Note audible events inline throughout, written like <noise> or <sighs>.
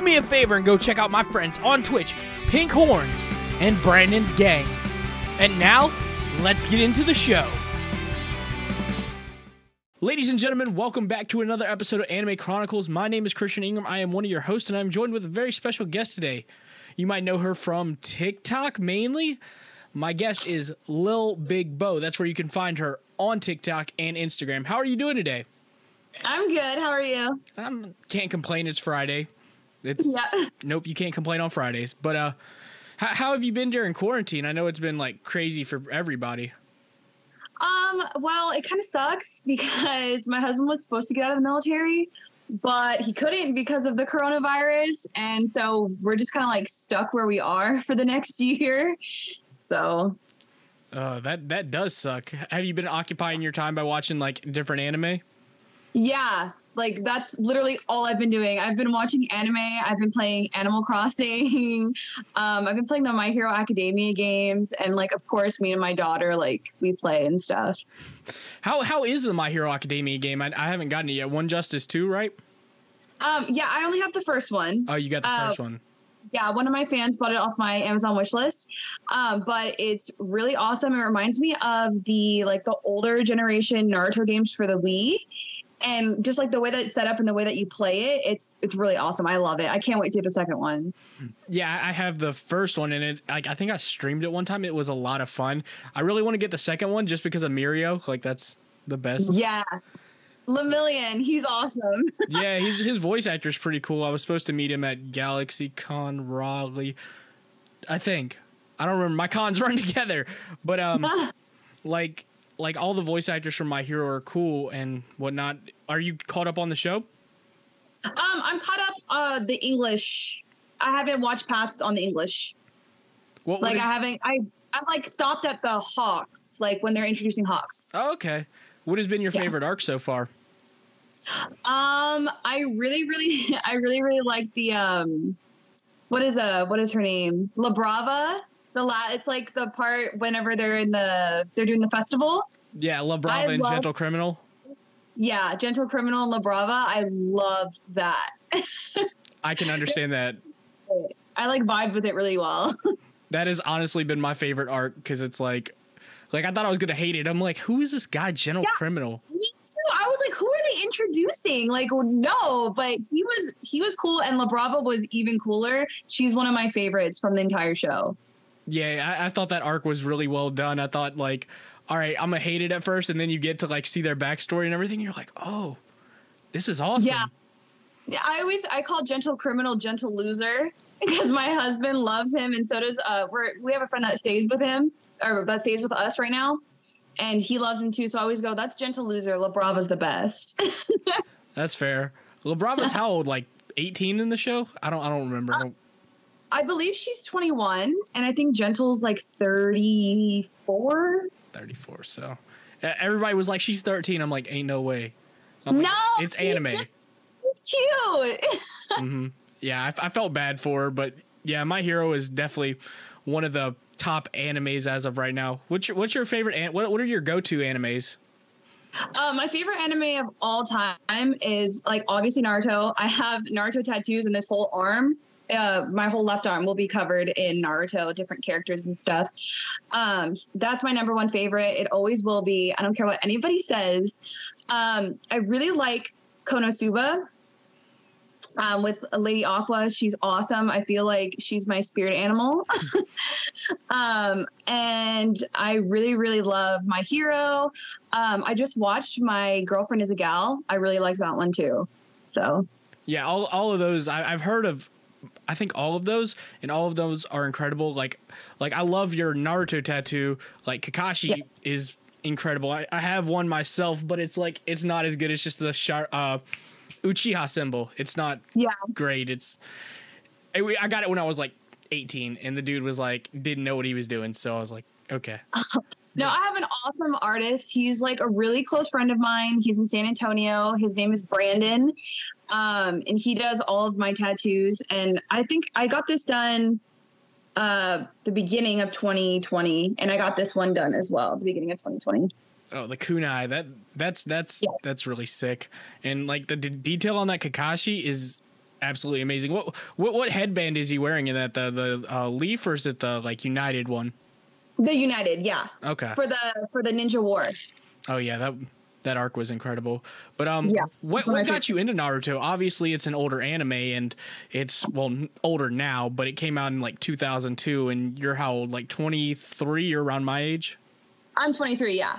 do me a favor and go check out my friends on Twitch, Pink Horns and Brandon's Gang. And now, let's get into the show. Ladies and gentlemen, welcome back to another episode of Anime Chronicles. My name is Christian Ingram. I am one of your hosts, and I'm joined with a very special guest today. You might know her from TikTok mainly. My guest is Lil Big Bo. That's where you can find her on TikTok and Instagram. How are you doing today? I'm good. How are you? I um, can't complain. It's Friday. It's Yeah. <laughs> nope. You can't complain on Fridays. But uh, how, how have you been during quarantine? I know it's been like crazy for everybody. Um, well, it kind of sucks <laughs> because my husband was supposed to get out of the military, but he couldn't because of the coronavirus. And so we're just kind of like stuck where we are <laughs> for the next year. So, Uh, that that does suck. Have you been occupying your time by watching like different anime? yeah, like that's literally all I've been doing. I've been watching anime, I've been playing Animal Crossing, <laughs> um, I've been playing the My Hero Academia games, and like, of course, me and my daughter, like, we play and stuff. How how is the My Hero Academia game? I, I haven't gotten it yet. One Justice two, right? Um, yeah, I only have the first one. Oh, you got the Uh, first one. yeah, one of my fans bought it off my Amazon wish list. Um, but it's really awesome. It reminds me of the like the older generation Naruto games for the Wii. And just like the way that it's set up and the way that you play it, it's it's really awesome. I love it. I can't wait to get the second one. Yeah, I have the first one, and it like I think I streamed it one time. It was a lot of fun. I really want to get the second one just because of Mirio. Like that's the best. Yeah. Lemillion, he's awesome. <laughs> yeah, his his voice actor is pretty cool. I was supposed to meet him at GalaxyCon Raleigh. I think. I don't remember. My cons <laughs> run together. But um <laughs> like like all the voice actors from My Hero are cool and whatnot. Are you caught up on the show? Um, I'm caught up uh the English. I haven't watched past on the English. What, what Like is- I haven't I I'm like stopped at the Hawks, like when they're introducing Hawks. oh, okay. What has been your Yeah. favorite arc so far? Um, I really, really, <laughs> I really, really like the um, what is uh, what is her name? La Brava. The la, it's like the part whenever they're in the they're doing the festival. Yeah, La Brava I and love- Gentle Criminal. Yeah, Gentle Criminal and La Brava. I love that. <laughs> I can understand that. I like vibe with it really well. <laughs> That has honestly been my favorite arc because it's like, like I thought I was gonna hate it. I'm like, who is this guy, Gentle Yeah. Criminal? Me too. I was like, who are they introducing? Like, no, but he was he was cool, and La Brava was even cooler. She's one of my favorites from the entire show. Yeah, I, I thought that arc was really well done. I thought like, all right, I'm gonna hate it at first, and then you get to like see their backstory and everything. You're like, oh, this is awesome. Yeah. I always I call gentle criminal gentle loser <laughs> because my husband loves him and so does uh we're we have a friend that stays with him or that stays with us right now and he loves him too so I always go that's gentle loser La Brava's the best. <laughs> That's fair. La Brava's <laughs> how old? Like 18 in the show? I don't. I don't remember. I don't- I believe she's 21 and I think gentle's like 34. 34. So everybody was like, she's 13. I'm like, ain't no way. I'm like, No, it's she's anime. just- She's cute. <laughs> hmm Yeah, I, I felt bad for her, but yeah, My Hero is definitely one of the top animes as of right now. What's your, what's your favorite? An- what what are your go to animes? Uh, my favorite anime of all time is like obviously Naruto. I have Naruto tattoos in this whole arm. Uh, my whole left arm will be covered in Naruto, different characters and stuff. Um, that's my number one favorite. It always will be. I don't care what anybody says. Um, I really like Konosuba. Um, with Lady Aqua, she's awesome. I feel like she's my spirit animal. <laughs> um, and I really, really love My Hero. Um, I just watched My Girlfriend is a Gal. I really like that one too. So Yeah, all all of those I, I've heard of. I think all of those and all of those are incredible. Like like I love your Naruto tattoo. Like Kakashi Yeah. is incredible. I, I have one myself, but it's like it's not as good. It's just the shar- uh, Uchiha symbol. It's not yeah, great. It's I, I got it when I was like 18, and the dude was like didn't know what he was doing. So I was like, okay, <laughs> no, I have an awesome artist. He's like a really close friend of mine. He's in San Antonio. His name is Brandon, um, and he does all of my tattoos. And I think I got this done uh the beginning of 2020 and i got this one done as well the beginning of 2020 Oh, the kunai. That that's that's Yeah. that's really sick. And like the d- detail on that Kakashi is absolutely amazing. What what what headband is he wearing? In that the the uh, Leaf or is it the like United one? The United, yeah. Okay. For the for the Ninja War. Oh yeah, that that arc was incredible. But um, Yeah. what what got you into Naruto? Obviously, it's an older anime, and it's well older now, but it came out in like 2002, and you're how old? Like 23? You're around my age. I'm 23, yeah.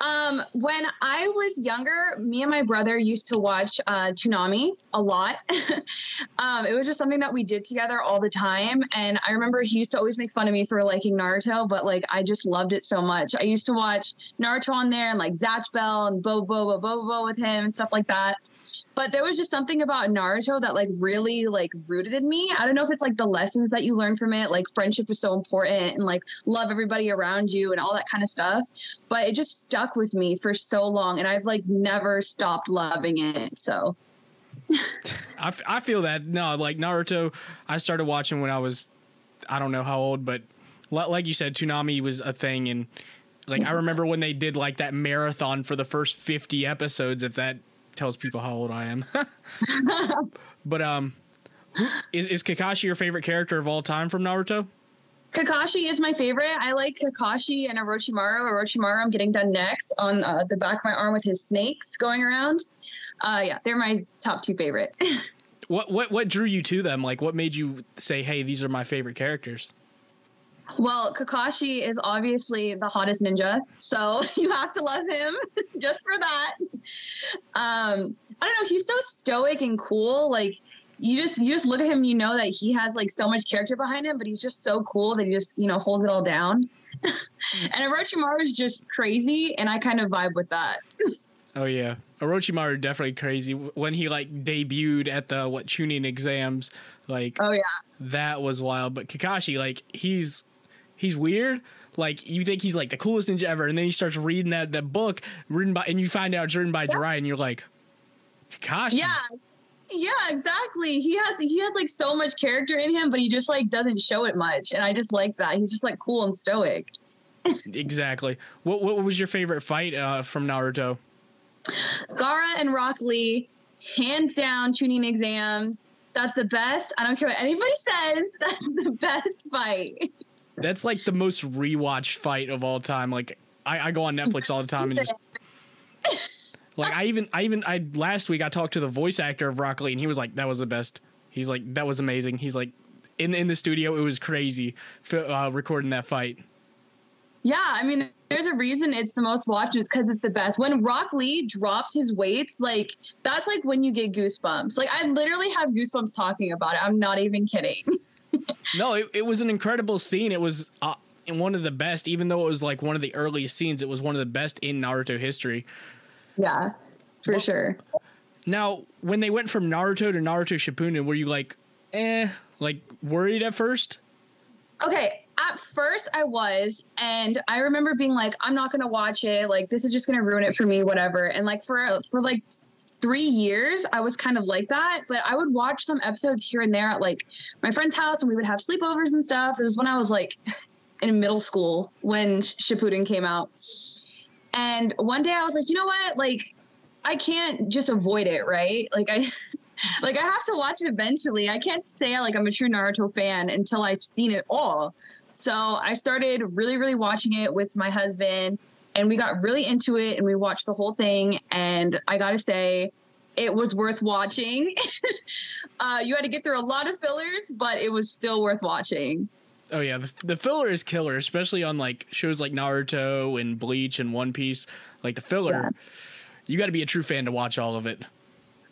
Um, when I was younger, me and my brother used to watch uh, Toonami a lot. <laughs> um, it was just something that we did together all the time. And I remember he used to always make fun of me for liking Naruto, but like I just loved it so much. I used to watch Naruto on there and like Zatch Bell and Bo Bo Bo Bo Bo with him and stuff like that. But there was just something about Naruto that like really like rooted in me. I don't know if it's like the lessons that you learn from it, like friendship is so important and like love everybody around you and all that kind of stuff. But it just stuck with me for so long and I've like never stopped loving it. So <laughs> I, f- I feel that no, like Naruto, I started watching when I was, I don't know how old, but like you said, Toonami was a thing, and like I remember when they did like that marathon for the first fifty episodes. If that tells people how old I am, <laughs> <laughs> but um, is is Kakashi your favorite character of all time from Naruto? Kakashi is my favorite. I like Kakashi and Orochimaru. Orochimaru, I'm getting done next on uh, the back of my arm with his snakes going around. Uh, yeah, they're my top two favorite. <laughs> What what what drew you to them? Like, what made you say, "Hey, these are my favorite characters"? Well, Kakashi is obviously the hottest ninja, so <laughs> you have to love him <laughs> just for that. Um, I don't know, he's so stoic and cool. Like you just you just look at him and you know that he has like so much character behind him, but he's just so cool that he just, you know, holds it all down. <laughs> and Orochimaru is just crazy and I kind of vibe with that. Oh yeah, Orochimaru definitely crazy when he like debuted at the what Chunin exams. Like Oh yeah. that was wild. But Kakashi, like he's he's weird. Like you think he's like the coolest ninja ever, and then he starts reading that that book written by, and you find out it's written by Jiraiya, and you're like, Kakashi. Yeah. Yeah, exactly. He has he has like so much character in him, but he just like doesn't show it much. And I just like that. He's just like cool and stoic. <laughs> exactly. What what was your favorite fight uh, from Naruto? Gaara and Rock Lee, hands down, Chunin exams. That's the best. I don't care what anybody says. <laughs> That's the best fight. <laughs> That's like the most rewatched fight of all time. Like I, I go on Netflix all the time and just <laughs> like I even I even I last week I talked to the voice actor of Rock Lee and he was like that was the best. He's like that was amazing. He's like in in the studio it was crazy uh, recording that fight. Yeah, I mean, there's a reason it's the most watched is because it's the best. When Rock Lee drops his weights, like that's like when you get goosebumps. Like I literally have goosebumps talking about it. I'm not even kidding. <laughs> No, it, it was an incredible scene. It was uh, one of the best, even though it was like one of the earliest scenes. It was one of the best in Naruto history. yeah, for Well- sure. Now, when they went from Naruto to Naruto Shippuden, were you like, eh, like worried at first? Okay, at first I was, and I remember being like, I'm not gonna watch it. Like this is just gonna ruin it for me, whatever. And like for for like three years, I was kind of like that. But I would watch some episodes here and there at like my friend's house, and we would have sleepovers and stuff. It was when I was like <laughs> in middle school when Shippuden came out. And one day I was like, you know what? Like I can't just avoid it, right? Like I <laughs> like I have to watch it eventually. I can't say like I'm a true Naruto fan until I've seen it all. So I started really, really watching it with my husband, and we got really into it, and we watched the whole thing. And I gotta say, it was worth watching. <laughs> uh, you had to get through a lot of fillers, but it was still worth watching. Oh yeah, the, the filler is killer, especially on like shows like Naruto and Bleach and One Piece. Like the filler, Yeah. you got to be a true fan to watch all of it.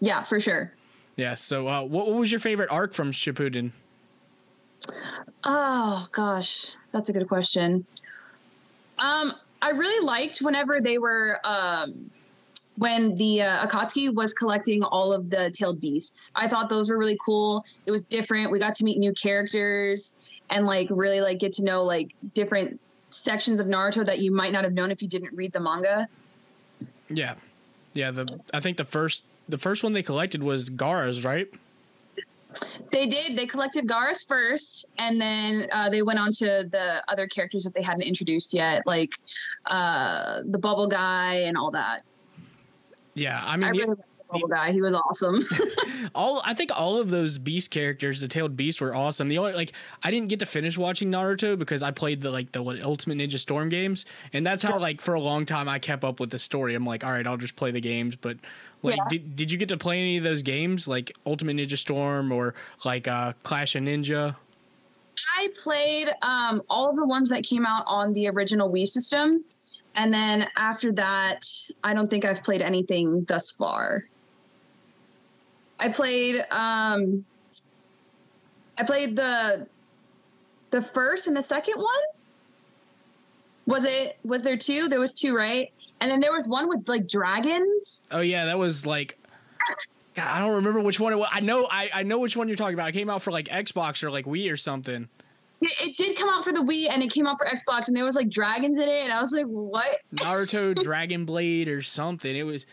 Yeah, for sure. Yeah. So, uh, what, what was your favorite arc from Shippuden? Oh gosh, that's a good question. Um, I really liked whenever they were um, when the uh, Akatsuki was collecting all of the tailed beasts. I thought those were really cool. It was different. We got to meet new characters and like really like get to know like different sections of Naruto that you might not have known if you didn't read the manga. Yeah, yeah. The I think the first the first one they collected was Gaara's, right? They did. They collected Gaara's first, and then uh, they went on to the other characters that they hadn't introduced yet, like uh, the Bubble Guy and all that. Yeah, I I mean, really the, the guy. He was awesome. <laughs> all I think all of those beast characters, the tailed beast, were awesome. The only like I didn't get to finish watching Naruto because I played the like the what, Ultimate Ninja Storm games, and that's how like for a long time I kept up with the story. I'm like, all right, I'll just play the games. But like, Yeah. did did you get to play any of those games like Ultimate Ninja Storm or like uh Clash of Ninja? I played um, all of the ones that came out on the original Wii system. And then after that, I don't think I've played anything thus far. I played um I played the the first and the second one. Was it was there two? There was two, right? And then there was one with like dragons. Oh yeah, that was like. God, I don't remember which one it was. I know I, I know which one you're talking about. It came out for like Xbox or like Wii or something. It, it did come out for the Wii and it came out for Xbox and there was like dragons in it and I was like, what? Naruto <laughs> Dragon Blade or something. It was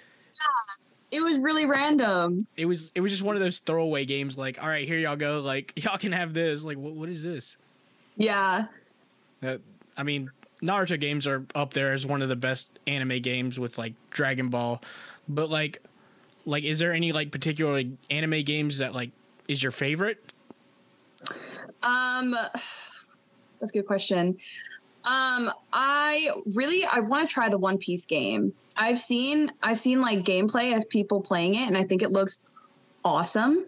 It was really random. it was it was just one of those throwaway games like all right here y'all go like <laughs> y'all can have this like what, what is this Yeah. i mean naruto games are up there as one of the best anime games with like dragon ball but like like is there any like particular like, anime games that like is your favorite Um <sighs> that's a good question. Um I really I want to try the One Piece game. I've seen I've seen like gameplay of people playing it and I think it looks awesome.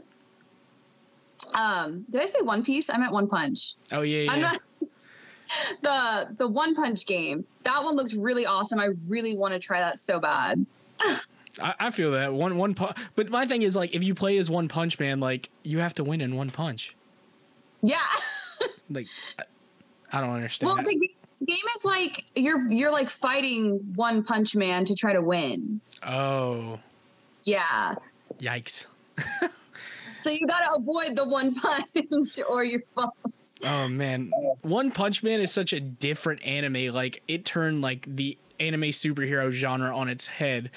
Um did I say One Piece? I meant One Punch. oh yeah, yeah. I'm not <laughs> the the One Punch game. That one looks really awesome. I really want to try that so bad. I, I feel that one one punch but my thing is like if you play as one punch man like you have to win in one punch Yeah. <laughs> like i, don't understand well, the game is like you're you're like fighting One Punch Man to try to win. oh Yeah. yikes <laughs> So you gotta avoid the one punch <laughs> or you're fucked. Oh man, One Punch Man is such a different anime. Like it turned like the anime superhero genre on its head.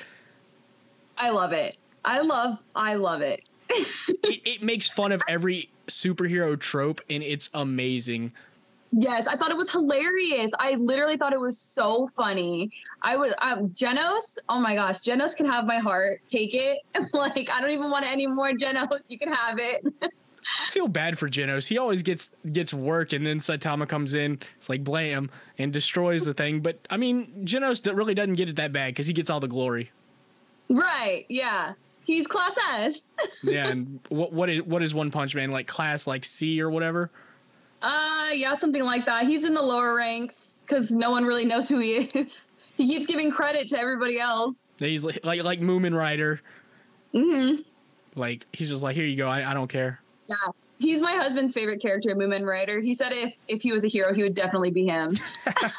I love it. I love I love it. <laughs> It, it makes fun of every superhero trope, and it's amazing. Yes, I thought it was hilarious. I literally thought it was so funny. I was um, Genos. Oh my gosh, Genos can have my heart. Take it. <laughs> like I don't even want it anymore. Genos, you can have it. <laughs> I feel bad for Genos. He always gets gets work, and then Saitama comes in, it's like blam, and destroys the thing. But I mean, Genos really doesn't get it that bad because he gets all the glory. right? Yeah. He's class S. <laughs> Yeah, and what what is what is One Punch Man like? Class like C or whatever. Uh, yeah, something like that. He's in the lower ranks because no one really knows who he <laughs> is. he keeps giving credit to everybody else. He's like like, like Mumen Rider. Mm-hmm. Like he's just like, here you go. I, I don't care. Yeah. He's my husband's favorite character, Mumen Rider. He said if if he was a hero, he would definitely be him.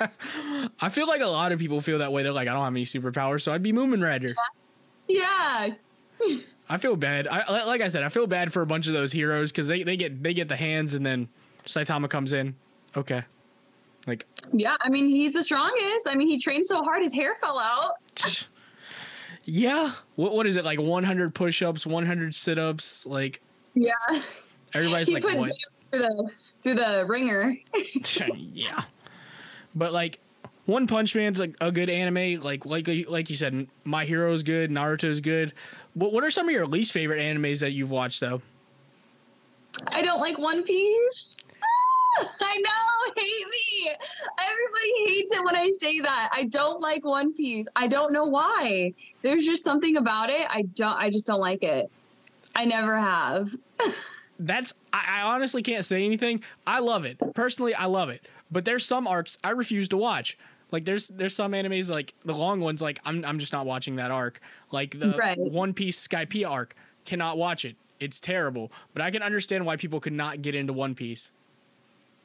<laughs> I feel like a lot of people feel that way. They're like, I don't have any superpowers, so I'd be Mumen Rider. yeah. <laughs> I feel bad. I like I said, I feel bad for a bunch of those heroes because they, they get they get the hands and then Saitama comes in. Okay, like Yeah, I mean he's the strongest. I mean he trained so hard his hair fell out. <laughs> yeah. What what is it like? One hundred push-ups, one hundred sit-ups. Like Yeah. everybody's he like, put what? Through the through the ringer. <laughs> <laughs> yeah. But like One Punch Man's like a good anime. Like like like you said, My Hero is good. Naruto's good. What what are some of your least favorite animes that you've watched though? I don't like One Piece. <laughs> I know, hate me. Everybody hates it when I say that. I don't like One Piece. I don't know why. There's just something about it. I don't. I just don't like it. I never have. <laughs> That's I, I honestly can't say anything. I love it personally. I love it, but there's some arcs I refuse to watch. Like there's there's some animes like the long ones. Like I'm I'm just not watching that arc. Like the Right. One Piece Skypiea arc. Cannot watch it. It's terrible. But I can understand why people could not get into One Piece.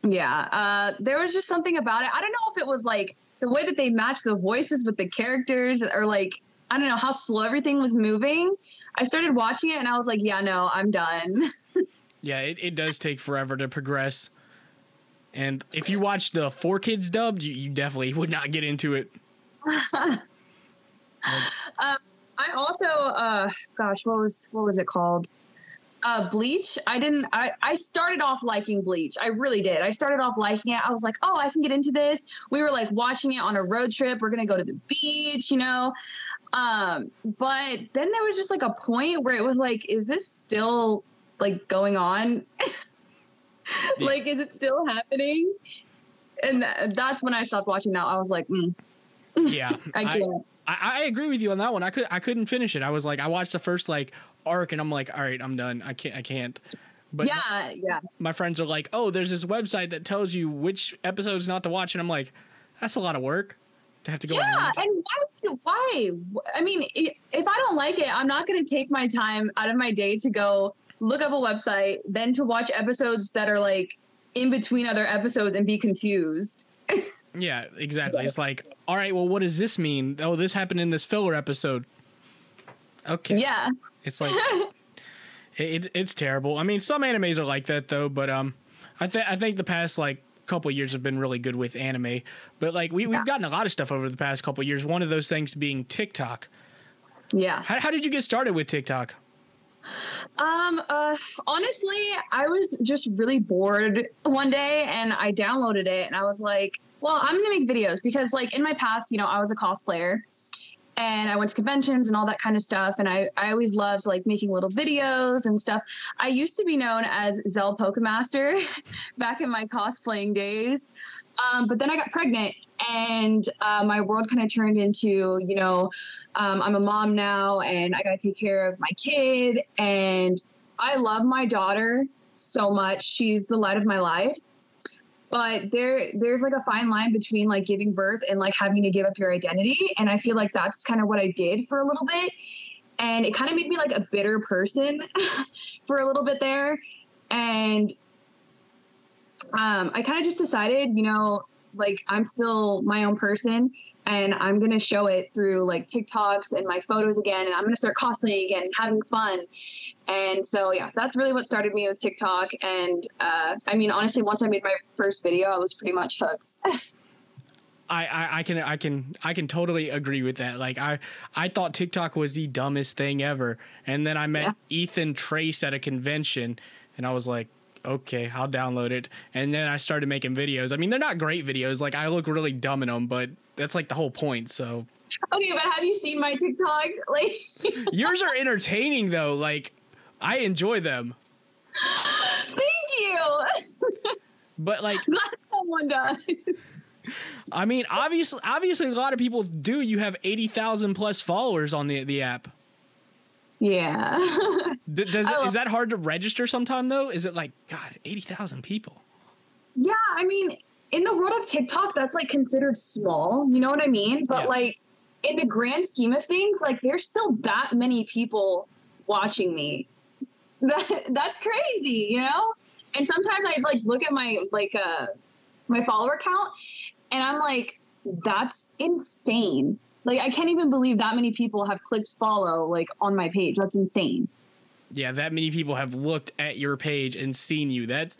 Yeah, uh, there was just something about it. I don't know if it was like the way that they matched the voices with the characters, or like I don't know how slow everything was moving. I started watching it and I was like, yeah, no, I'm done. <laughs> Yeah, it, it does take forever to progress. And if you watch the 4Kids dubbed, you, you definitely would not get into it. <laughs> I also, uh, gosh, what was what was it called? Uh, Bleach. I didn't. I I started off liking Bleach. I really did. I started off liking it. I was like, oh, I can get into this. We were like watching it on a road trip. We're gonna go to the beach, you know. Um, but then there was just like a point where it was like, is this still like going on? <laughs> Yeah. like, is it still happening? And th- that's when I stopped watching that. I was like, mm, Yeah, <laughs> I can't. I, I agree with you on that one. I could I couldn't finish it. I was like, I watched the first like arc, and I'm like, all right, I'm done. I can't I can't. But yeah, yeah. my friends are like, oh, there's this website that tells you which episodes not to watch, and I'm like, that's a lot of work to have to go. Yeah, and and why? Why? I mean, if I don't like it, I'm not going to take my time out of my day to go look up a website, then to watch episodes that are like in between other episodes and be confused. <laughs> Yeah, exactly. It's like, all right, well, what does this mean? Oh, this happened in this filler episode. Okay. Yeah, It's like <laughs> it, it, it's terrible. I mean, some animes are like that though, but um, I think I think the past like couple years have been really good with anime. But like we we've gotten a lot of stuff over the past couple years. One of those things being TikTok. yeah. How how did you get started with TikTok? Um, uh, honestly, I was just really bored one day and I downloaded it and I was like, well, I'm gonna make videos because, like, in my past, you know, I was a cosplayer and I went to conventions and all that kind of stuff. And I, I always loved like making little videos and stuff. I used to be known as Zell Pokemaster <laughs> back in my cosplaying days. Um, but then I got pregnant and uh, my world kind of turned into, you know, um, I'm a mom now and I got to take care of my kid. And I love my daughter so much. She's the light of my life. But there, there's like a fine line between like giving birth and like having to give up your identity. And I feel like that's kind of what I did for a little bit. And it kind of made me like a bitter person <laughs> for a little bit there. And um, I kind of just decided, you know, like I'm still my own person and I'm going to show it through like TikToks and my photos again. And I'm going to start cosplaying again and having fun. And so, yeah, that's really what started me with TikTok. And uh, I mean, honestly, once I made my first video, I was pretty much hooked. <laughs> I, I, I can I can I can totally agree with that. Like I I thought TikTok was the dumbest thing ever, and then I met Yeah. Ethan Trace at a convention, and I was like, okay, I'll download it. And then I started making videos. I mean, they're not great videos. Like I look really dumb in them, but that's like the whole point. So okay, but have you seen my TikTok? <laughs> Like, yours are <laughs> entertaining though. Like I enjoy them, thank you. <laughs> but like Not someone does. I mean, obviously, obviously, a lot of people do. You have eighty thousand plus followers on the the app. Yeah. <laughs> D- does I love- is that hard to register sometime though? Is it like God, eighty thousand people? Yeah, I mean, in the world of TikTok, that's like considered small. You know what I mean? But Yeah. like in the grand scheme of things, like there's still that many people watching me. <laughs> That that's crazy, you know? And sometimes I like look at my like uh my follower count and I'm like, that's insane. Like I can't even believe that many people have clicked follow like on my page. That's insane. Yeah, that many people have looked at your page and seen you. That's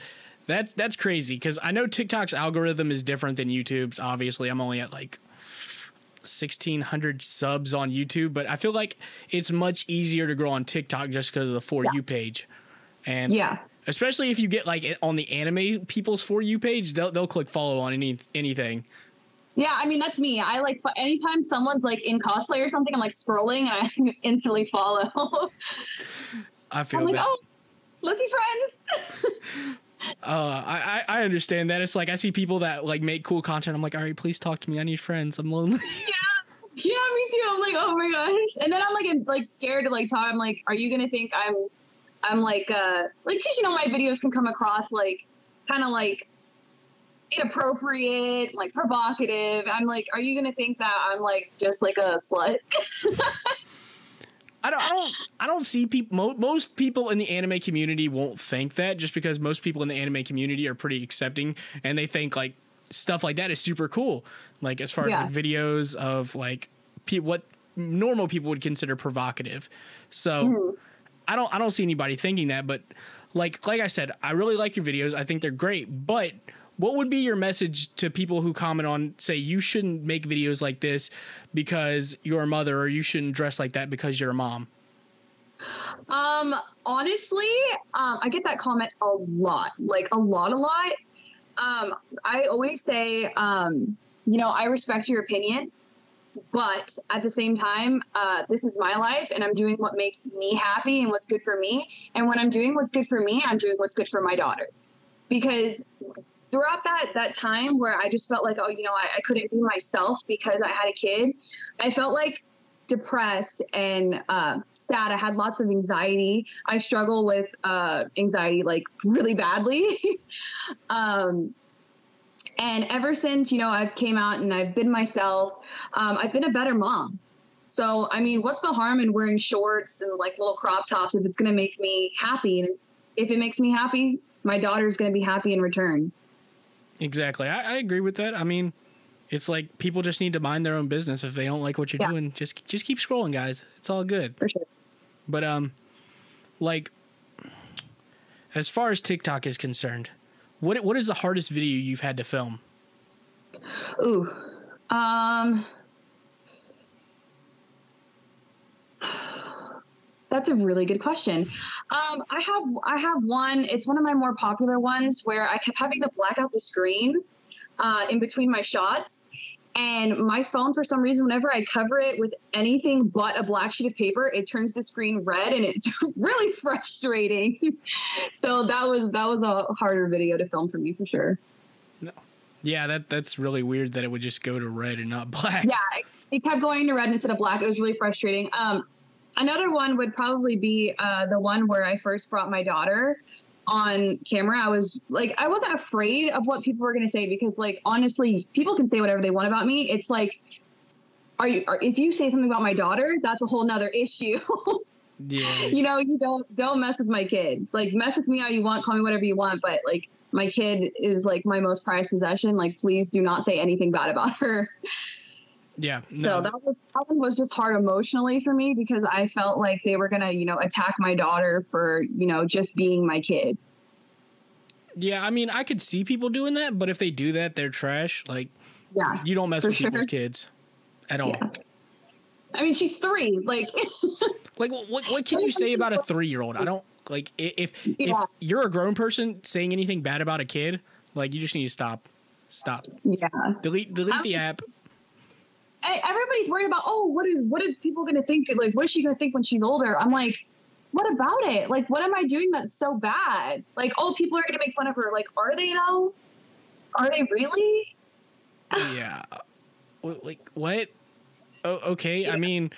that's that's crazy because I know TikTok's algorithm is different than YouTube's. Obviously, I'm only at like. 1600 subs on YouTube, but I feel like it's much easier to grow on TikTok just because of the For You page. And Yeah. especially if you get like on the anime people's For You page, they'll, they'll click follow on any anything. Yeah, I mean that's me. I like anytime someone's like in cosplay or something, I'm like scrolling and I <laughs> instantly follow. I feel I'm like, that. oh, let's be friends. <laughs> Uh, I, I understand that. It's like I see people that like make cool content. I'm like, all right, please talk to me. I need friends. I'm lonely. <laughs> yeah, yeah, me too. I'm like, oh my gosh. And then I'm like, in- like scared to like talk. I'm like, are you gonna think I'm, I'm like, uh, like, cause you know my videos can come across like, kind of like inappropriate, like provocative. I'm like, are you gonna think that I'm like just like a slut? <laughs> I don't, I don't, I don't see people. Mo- most people in the anime community won't think that, just because most people in the anime community are pretty accepting, and they think like stuff like that is super cool. Like as far Yeah. as like, videos of like pe- what normal people would consider provocative. So Mhm. I don't, I don't see anybody thinking that. But like, like I said, I really like your videos. I think they're great. But what would be your message to people who comment on, say, you shouldn't make videos like this because you're a mother, or you shouldn't dress like that because you're a mom? Um, honestly, um, I get that comment a lot, like a lot, a lot. Um, I always say, um, you know, I respect your opinion, but at the same time, uh, this is my life, and I'm doing what makes me happy and what's good for me. And when I'm doing what's good for me, I'm doing what's good for my daughter. Because throughout that that time where I just felt like, oh, you know, I, I couldn't be myself because I had a kid, I felt like depressed and uh, sad. I had lots of anxiety. I struggle with uh, anxiety like really badly. <laughs> um, and ever since, you know, I've came out and I've been myself, um, I've been a better mom. So, I mean, what's the harm in wearing shorts and like little crop tops if it's going to make me happy? And if it makes me happy, my daughter's going to be happy in return. Exactly. I, I, agree with that. I mean, it's like people just need to mind their own business. If they don't like what you're yeah. doing, just just keep scrolling, guys. It's all good. For sure. But um, like, as far as TikTok is concerned, what what is the hardest video you've had to film? Ooh, um, that's a really good question. Um, I have I have one. It's one of my more popular ones where I kept having to black out the screen uh, in between my shots, and my phone, for some reason, whenever I cover it with anything but a black sheet of paper, it turns the screen red, and it's <laughs> really frustrating. <laughs> so that was that was a harder video to film for me for sure. No. Yeah, that that's really weird that it would just go to red and not <laughs> black. Yeah, it kept going to red instead of black. It was really frustrating. Um, another one would probably be uh, the one where I first brought my daughter on camera, I was like, I wasn't afraid of what people were going to say because, like, honestly, people can say whatever they want about me. It's like, are you, are, if you say something about my daughter, that's a whole nother <laughs> issue. yeah. You know, you don't, don't mess with my kid. Like, mess with me how you want, call me whatever you want, but like, my kid is like my most prized possession. Like, please do not say anything bad about her. Yeah. No. So that was that one was just hard emotionally for me because I felt like they were gonna, you know, attack my daughter for, you know, just being my kid. Yeah, I mean, I could see people doing that, but if they do that, they're trash. Like, yeah, you don't mess with sure. people's kids at all. Yeah. I mean, she's three. Like, <laughs> like what? What can you say about a three-year-old? I don't like if yeah. if you're a grown person saying anything bad about a kid, like you just need to stop. Stop. Yeah. Delete delete I'm, the app everybody's worried about oh what is what is people going to think? Like what is she going to think when she's older? I'm like what about it? Like what am i doing that's so bad? Like oh people are going to make fun of her. Like are they though? Are they really? <laughs> Yeah. Like what? Oh, okay yeah. i mean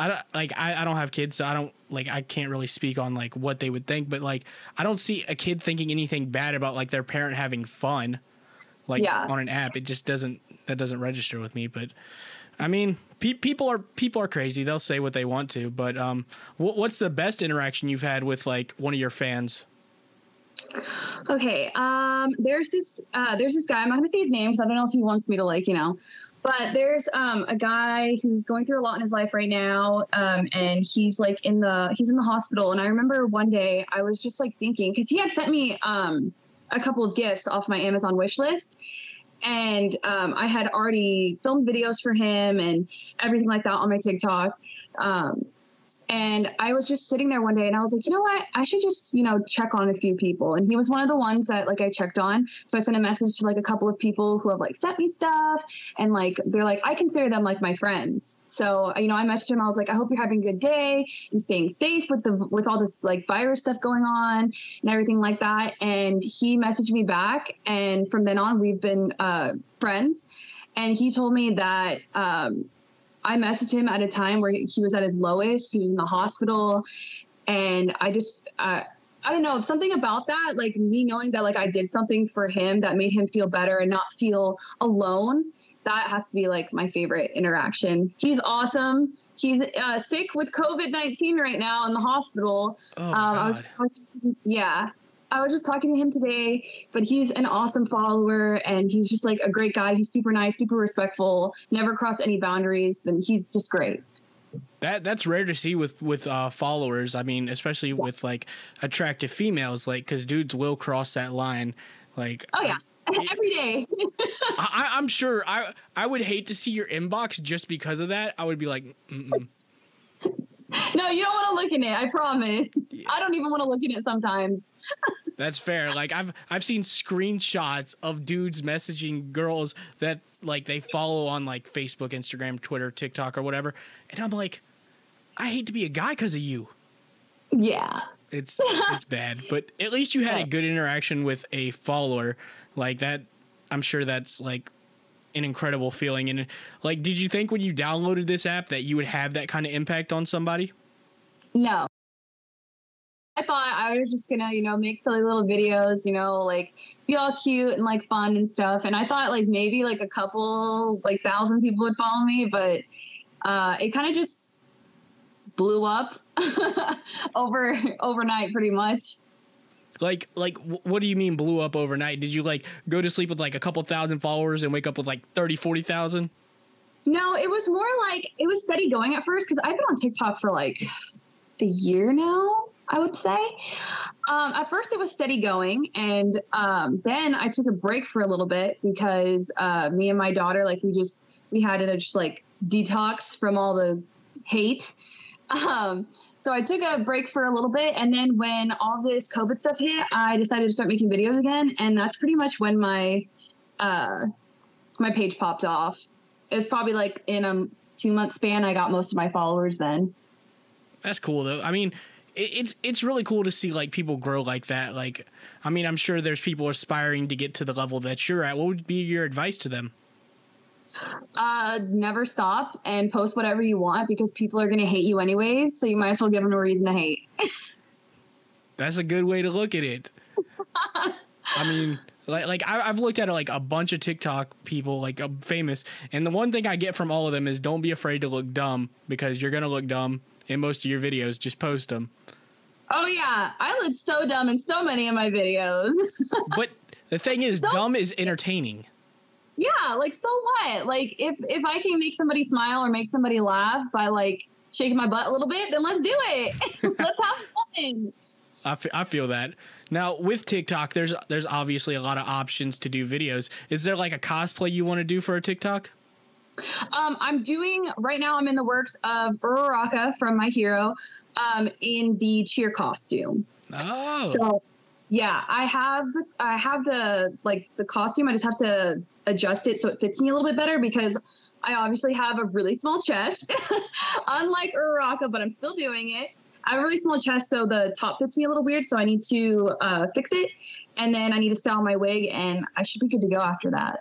i don't like I, I don't have kids so i don't like i can't really speak on like what they would think but like i don't see a kid thinking anything bad about like their parent having fun like yeah. on an app. It just doesn't that doesn't register with me but I mean, pe- people are people are crazy. They'll say what they want to. But um, wh- what's the best interaction you've had with like one of your fans? Okay, um, there's this uh, there's this guy. I'm not gonna say his name because I don't know if he wants me to like you know. But there's um, a guy who's going through a lot in his life right now, um, and he's like in the he's in the hospital. And I remember one day I was just like thinking because he had sent me um, a couple of gifts off my Amazon wish list, and um, I had already filmed videos for him and everything like that on my TikTok. Um, and I was just sitting there one day and I was like, you know what? I should just, you know, check on a few people. And he was one of the ones that like I checked on. So I sent a message to like a couple of people who have like sent me stuff and like they're like, I consider them like my friends. So, you know, I messaged him, I was like, I hope you're having a good day and staying safe with the with all this like virus stuff going on and everything like that. And he messaged me back and from then on we've been uh friends. And he told me that um I messaged him at a time where he was at his lowest. He was in the hospital, and I just uh, I don't know something about that, like me knowing that like I did something for him that made him feel better and not feel alone. That has to be like my favorite interaction. He's awesome. He's uh, sick with COVID nineteen right now in the hospital. Oh, um, I was yeah, I was just talking to him today, but he's an awesome follower and he's just like a great guy. He's super nice, super respectful, never crossed any boundaries, and he's just great. That that's rare to see with with uh, followers. I mean, especially yeah. with like attractive females, like because dudes will cross that line. Like, oh yeah, <laughs> every day. <laughs> I, am sure I I would hate to see your inbox just because of that. I would be like, Mm-mm. <laughs> <laughs> no, you don't want to look in it. I promise. Yeah. I don't even want to look in it sometimes. <laughs> That's fair. Like I've I've seen screenshots of dudes messaging girls that like they follow on like Facebook, Instagram, Twitter, TikTok, or whatever, and I'm like, I hate to be a guy because of you. Yeah. It's <laughs> it's bad, but at least you had a good interaction with a follower like that. I'm sure that's like an incredible feeling. And like, did you think when you downloaded this app that you would have that kind of impact on somebody? No. I thought I was just gonna, you know, make silly little videos, you know, like be all cute and like fun and stuff. And I thought like maybe like a couple, like thousand people would follow me, but uh, it kind of just blew up <laughs> over overnight, pretty much. Like, like, what do you mean blew up overnight? Did you like go to sleep with like a couple thousand followers and wake up with like 30, 40,000? No, it was more like it was steady going at first because I've been on TikTok for like a year now. I would say. Um, at first, it was steady going, and um, then I took a break for a little bit because uh, me and my daughter, like, we just we had to just like detox from all the hate. Um, so I took a break for a little bit, and then when all this COVID stuff hit, I decided to start making videos again, and that's pretty much when my uh, my page popped off. It was probably like in a two month span. I got most of my followers then. That's cool though. I mean, it's it's really cool to see like people grow like that. Like, I mean, I'm sure there's people aspiring to get to the level that you're at. What would be your advice to them? Uh, never stop and post whatever you want because people are gonna hate you anyways. So you might as well give them a reason to hate. <laughs> That's a good way to look at it. <laughs> I mean, like, like I, have looked at it like a bunch of TikTok people, like uh, famous, and the one thing I get from all of them is don't be afraid to look dumb because you're gonna look dumb in most of your videos. Just post them. Oh yeah, I look so dumb in so many of my videos. <laughs> but the thing is, so, dumb is entertaining. Yeah, like so what? Like if if I can make somebody smile or make somebody laugh by like shaking my butt a little bit, then let's do it. <laughs> let's have fun. I, f- I feel that now with TikTok. There's there's obviously a lot of options to do videos. Is there like a cosplay you want to do for a TikTok? Um, I'm doing right now. I'm in the works of Uraraka from My Hero, um, in the cheer costume. Oh, so yeah, I have I have the like the costume. I just have to adjust it so it fits me a little bit better because I obviously have a really small chest, <laughs> unlike Uraraka, but I'm still doing it. I have a really small chest, so the top fits me a little weird. So I need to uh, fix it, and then I need to style my wig, and I should be good to go after that.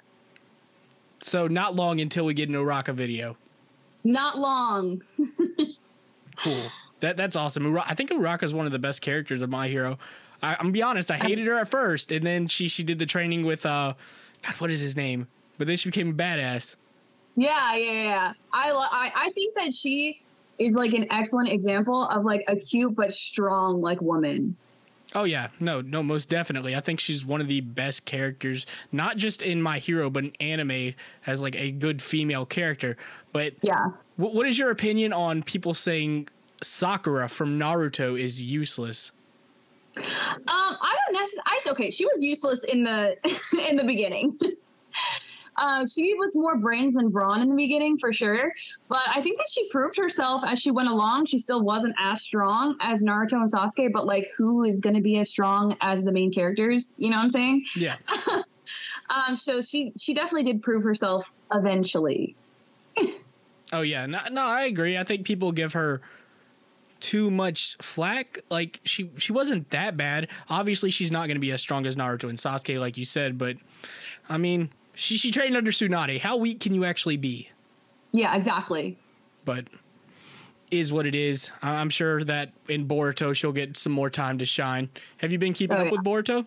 So not long until we get an Uraraka video. Not long. <laughs> cool. That that's awesome. I think Uraraka is one of the best characters of My Hero. I, am gonna be honest. I hated her at first, and then she she did the training with uh, God, what is his name? But then she became a badass. Yeah, yeah, yeah. I lo- I I think that she is like an excellent example of like a cute but strong like woman. Oh yeah, no, no, most definitely. I think she's one of the best characters, not just in My Hero, but in anime as like a good female character. But yeah, w- what is your opinion on people saying Sakura from Naruto is useless? Um, I don't necessarily. I okay, she was useless in the <laughs> in the beginning. <laughs> Uh, she was more brains than brawn in the beginning for sure, but I think that she proved herself as she went along. She still wasn't as strong as Naruto and Sasuke, but like, who is going to be as strong as the main characters? You know what I'm saying? Yeah. <laughs> um. So she she definitely did prove herself eventually. oh yeah, no, no, I agree. I think people give her too much flack. Like she she wasn't that bad. Obviously, she's not going to be as strong as Naruto and Sasuke, like you said. But I mean, she she trained under Tsunade. How weak can you actually be? Yeah, exactly. But is what it is. I'm sure that in Boruto she'll get some more time to shine. Have you been keeping oh, up yeah. with Boruto?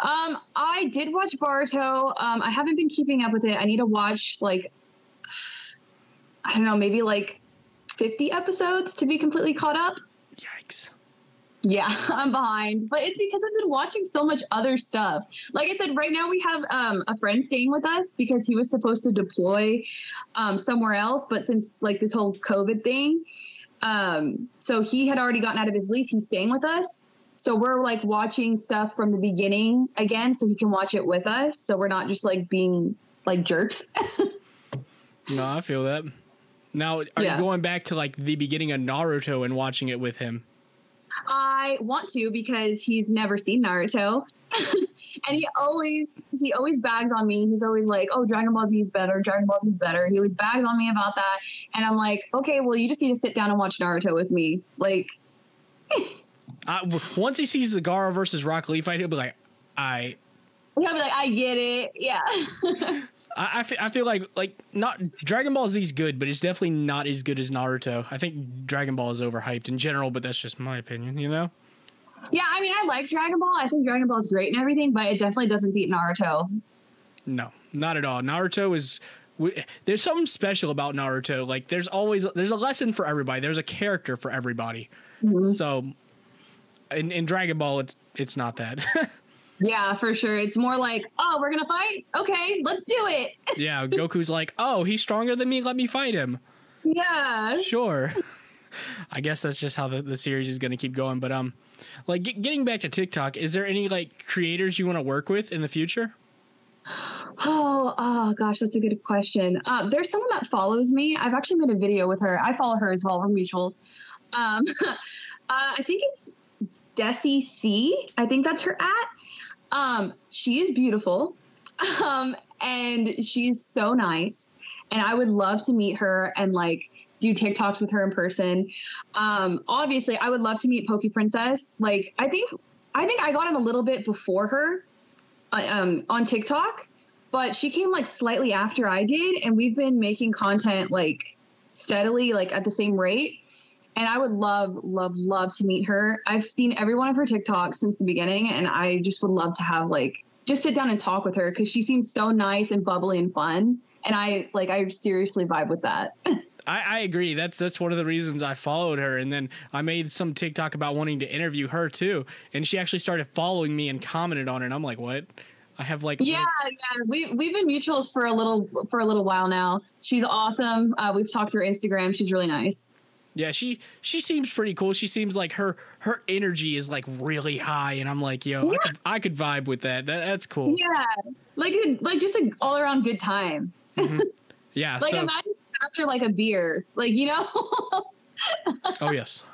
Um, I did watch Boruto. Um, I haven't been keeping up with it. I need to watch like <sighs> I don't know, maybe like 50 episodes to be completely caught up. Yikes. Yeah, <laughs> I'm behind, but it's because I've been watching so much other stuff. Like I said, right now we have um, a friend staying with us because he was supposed to deploy um, somewhere else, but since like this whole COVID thing, um, so he had already gotten out of his lease. He's staying with us, so we're like watching stuff from the beginning again, so he can watch it with us. So we're not just like being like jerks. <laughs> no, I feel that. Now, are yeah. you going back to like the beginning of Naruto and watching it with him? I want to because he's never seen Naruto. <laughs> and he always he always bags on me. He's always like, "Oh, Dragon Ball Z is better. Dragon Ball Z is better." He always bags on me about that, and I'm like, "Okay, well, you just need to sit down and watch Naruto with me." Like, <laughs> uh, once he sees the Gaara versus Rock Lee fight, he'll be like, "I." He'll be like, "I get it." Yeah. <laughs> I, I, feel, I feel like like not Dragon Ball Z is good, but it's definitely not as good as Naruto. I think Dragon Ball is overhyped in general, but that's just my opinion, you know. Yeah, I mean, I like Dragon Ball. I think Dragon Ball is great and everything, but it definitely doesn't beat Naruto. No, not at all. Naruto is there's something special about Naruto. Like there's always there's a lesson for everybody. There's a character for everybody. Mm-hmm. So in, in Dragon Ball, it's it's not that. <laughs> yeah, for sure. It's more like, oh, we're gonna fight. Okay, let's do it. <laughs> yeah, Goku's like, oh, he's stronger than me. Let me fight him. Yeah. Sure. <laughs> I guess that's just how the, the series is going to keep going. But um, like getting back to TikTok, is there any like creators you want to work with in the future? <sighs> Oh, oh gosh, that's a good question. Uh, there's someone that follows me. I've actually made a video with her. I follow her as well. We're mutuals. Um, <laughs> uh, I think it's Desi C. I think that's her at. Um, she is beautiful, um, and she's so nice. And I would love to meet her and like do TikToks with her in person. Um, obviously, I would love to meet Pokey Princess. Like, I think I think I got him a little bit before her uh, um, on TikTok, but she came like slightly after I did, and we've been making content like steadily, like at the same rate. And I would love, love, love to meet her. I've seen every one of her TikToks since the beginning, and I just would love to have like just sit down and talk with her because she seems so nice and bubbly and fun. And I like I seriously vibe with that. <laughs> I, I, agree. That's that's one of the reasons I followed her, and then I made some TikTok about wanting to interview her too, and she actually started following me and commented on it. And I'm like, what? I have like yeah, like, yeah. We we've been mutuals for a little for a little while now. She's awesome. Uh, we've talked through Instagram. She's really nice. Yeah, she she seems pretty cool. She seems like her her energy is like really high, and I'm like, yo, yeah. I, could, I could vibe with that. that that's cool. Yeah, like like just an all around good time. Mm-hmm. <laughs> Yeah, like so, imagine after like a beer, like you know. <laughs> oh yes,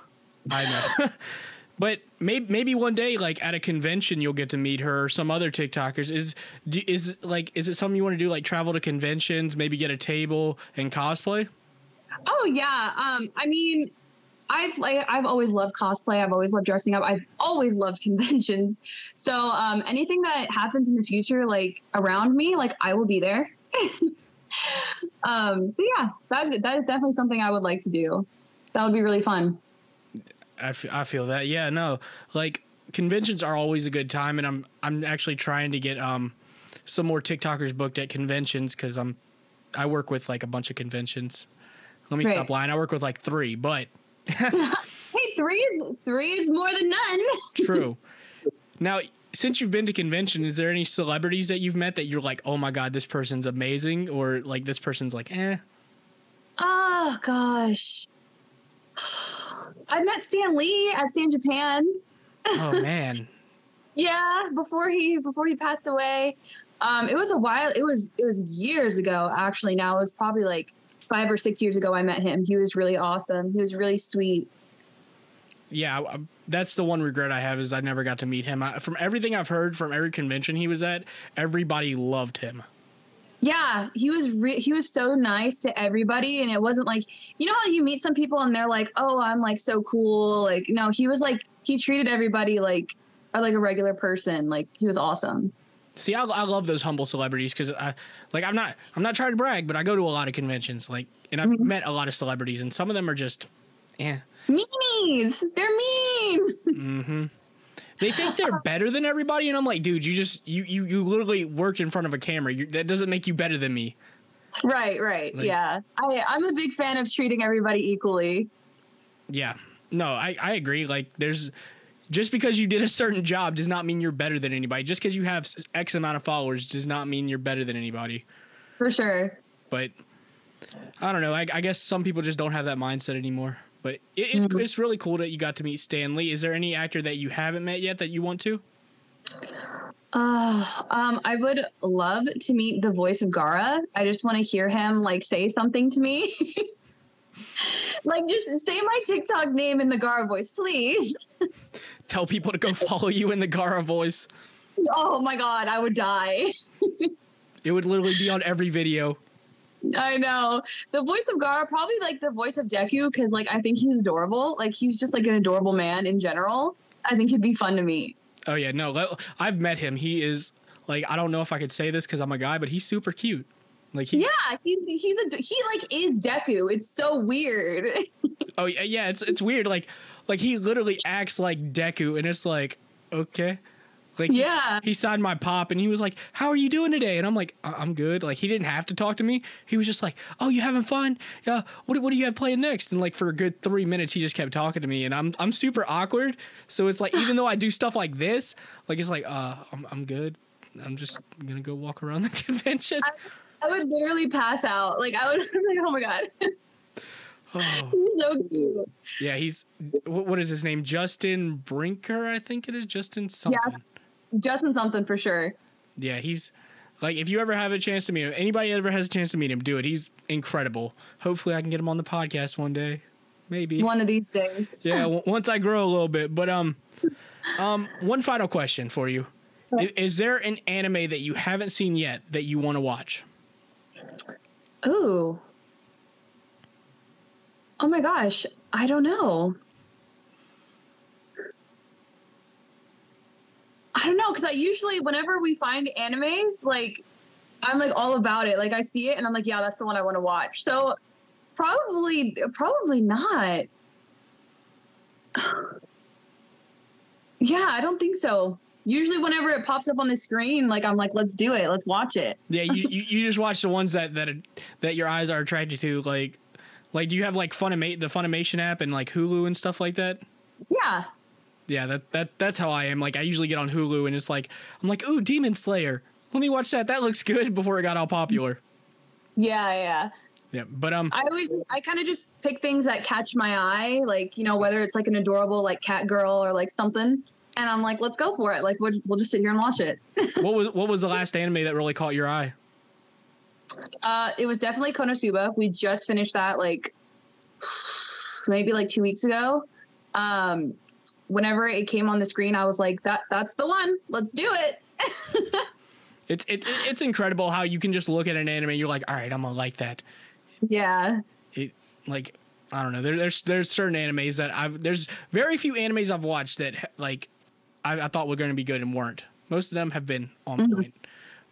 I know. <laughs> but maybe maybe one day, like at a convention, you'll get to meet her or some other TikTokers. Is is like is it something you want to do? Like travel to conventions, maybe get a table and cosplay. Oh yeah. Um, I mean, I've like I've always loved cosplay. I've always loved dressing up. I've always loved <laughs> conventions. So um, anything that happens in the future, like around me, like I will be there. <laughs> um, so yeah, that is, that is definitely something I would like to do. That would be really fun. I, f- I feel that. Yeah, no, like conventions are always a good time, and I'm I'm actually trying to get um some more TikTokers booked at conventions because I'm I work with like a bunch of conventions. Let me right. stop lying. I work with like three, but <laughs> hey, three is three is more than none. <laughs> True. Now, since you've been to convention, is there any celebrities that you've met that you're like, oh my god, this person's amazing, or like this person's like, eh? Oh gosh, <sighs> I met Stan Lee at Stan Japan. Oh <laughs> man. yeah, before he before he passed away. Um, it was a while. It was it was years ago. Actually, now it was probably like five or six years ago. I met him. He was really awesome. He was really sweet yeah, that's the one regret I have is I never got to meet him. I, from everything I've heard from every convention he was at, everybody loved him. Yeah, he was re- he was so nice to everybody, and it wasn't like you know how you meet some people and they're like, "Oh, I'm like so cool." Like, no, he was like he treated everybody like like a regular person. Like he was awesome. See, I, I love those humble celebrities because I like I'm not I'm not trying to brag, but I go to a lot of conventions, like, and I've mm-hmm. met a lot of celebrities, and some of them are just, yeah, Meanies. They're mean. Mm-hmm. They think they're <laughs> better than everybody, and I'm like, dude, you just you you you literally work in front of a camera. You, that doesn't make you better than me. Right, right, like, yeah. I I'm a big fan of treating everybody equally. Yeah, no, I I agree. Like, there's just because you did a certain job does not mean you're better than anybody. Just because you have X amount of followers does not mean you're better than anybody. For sure. But I don't know. I, I guess some people just don't have that mindset anymore. But it, it's mm-hmm. it's really cool that you got to meet Stan Lee. Is there any actor that you haven't met yet that you want to? Uh, um, I would love to meet the voice of Gaara. I just want to hear him like say something to me. <laughs> like, just say my TikTok name in the Gaara voice, please. <laughs> Tell people to go follow you in the Gaara voice. Oh my god, I would die. <laughs> It would literally be on every video. I know the voice of Gaara, probably like the voice of Deku, because like I think he's adorable. Like he's just like an adorable man in general. I think he'd be fun to meet. Oh yeah, no, I've met him. He is like I don't know if I could say this because I'm a guy, but he's super cute. Like he, Yeah, he's he's a he like is Deku. It's so weird. <laughs> oh yeah, yeah, it's it's weird. Like like he literally acts like Deku, and it's like okay. Like Yeah. he signed my pop, and he was like, "How are you doing today?" And I'm like, "I- "I'm good." Like he didn't have to talk to me. He was just like, "Oh, you having fun? Yeah. What what do you have playing next?" And like for a good three minutes, he just kept talking to me, and I'm I'm super awkward. So it's like even <laughs> though I do stuff like this, like it's like, uh, I'm I'm good. I'm just gonna go walk around the <laughs> convention. I would literally pass out. Like I would <laughs> be like, oh my god, <laughs> Oh. <laughs> he's so cute. Yeah, he's what, what is his name? Justin Briner, I think it is. Justin something. Yeah, Justin something for sure. Yeah, he's like if you ever have a chance to meet him, anybody ever has a chance to meet him, do it. He's incredible. Hopefully, I can get him on the podcast one day. Maybe. One of these days. Yeah, w- once I grow a little bit. But um, um, one final question for you: is, is there an anime that you haven't seen yet that you want to watch? Ooh. Oh my gosh, I don't know. I don't know because I usually whenever we find animes, like I'm like all about it. Like I see it and I'm like, yeah, that's the one I want to watch. So probably, probably not. <sighs> yeah, I don't think so. Usually, whenever it pops up on the screen, like I'm like, let's do it, let's watch it. Yeah, you, <laughs> you, you just watch the ones that that that your eyes are attracted to. Like, like do you have like Funimate the Funimation app and like Hulu and stuff like that? Yeah, Yeah, that that that's how I am. Like I usually get on Hulu and it's like I'm like, ooh, Demon Slayer. Let me watch that. That looks good <laughs> before it got all popular. yeah, yeah. Yeah, but um, I always, I kind of just pick things that catch my eye, like you know, whether it's like an adorable like cat girl or like something, and I'm like, let's go for it. Like we'll, we'll just sit here and watch it. <laughs> what was what was the last anime that really caught your eye? Uh, it was definitely Konosuba. We just finished that like <sighs> maybe like two weeks ago. Um, whenever it came on the screen, I was like, that that's the one. Let's do it. <laughs> It's it's it's incredible how you can just look at an anime. and You're like, all right, I'm gonna like that. Yeah. It like I don't know. There, there's there's certain animes that I've there's very few animes I've watched that like I, I thought were going to be good and weren't. Most of them have been on point.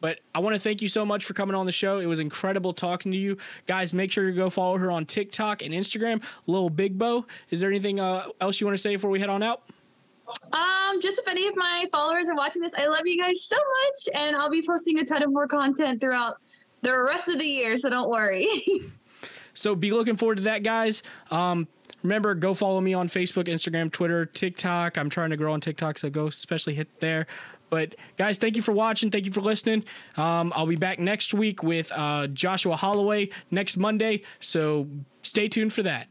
But I want to thank you so much for coming on the show. It was incredible talking to you guys. Make sure you go follow her on TikTok and Instagram. Little Big Bow. Is there anything uh, else you want to say before we head on out? Um, just if any of my followers are watching this, I love you guys so much, and I'll be posting a ton of more content throughout the rest of the year. So don't worry. <laughs> So be looking forward to that, guys. Um, remember, go follow me on Facebook, Instagram, Twitter, TikTok. I'm trying to grow on TikTok, so go especially hit there. But guys, thank you for watching. Thank you for listening. Um, I'll be back next week with uh, Joshua Holloway next Monday. So stay tuned for that.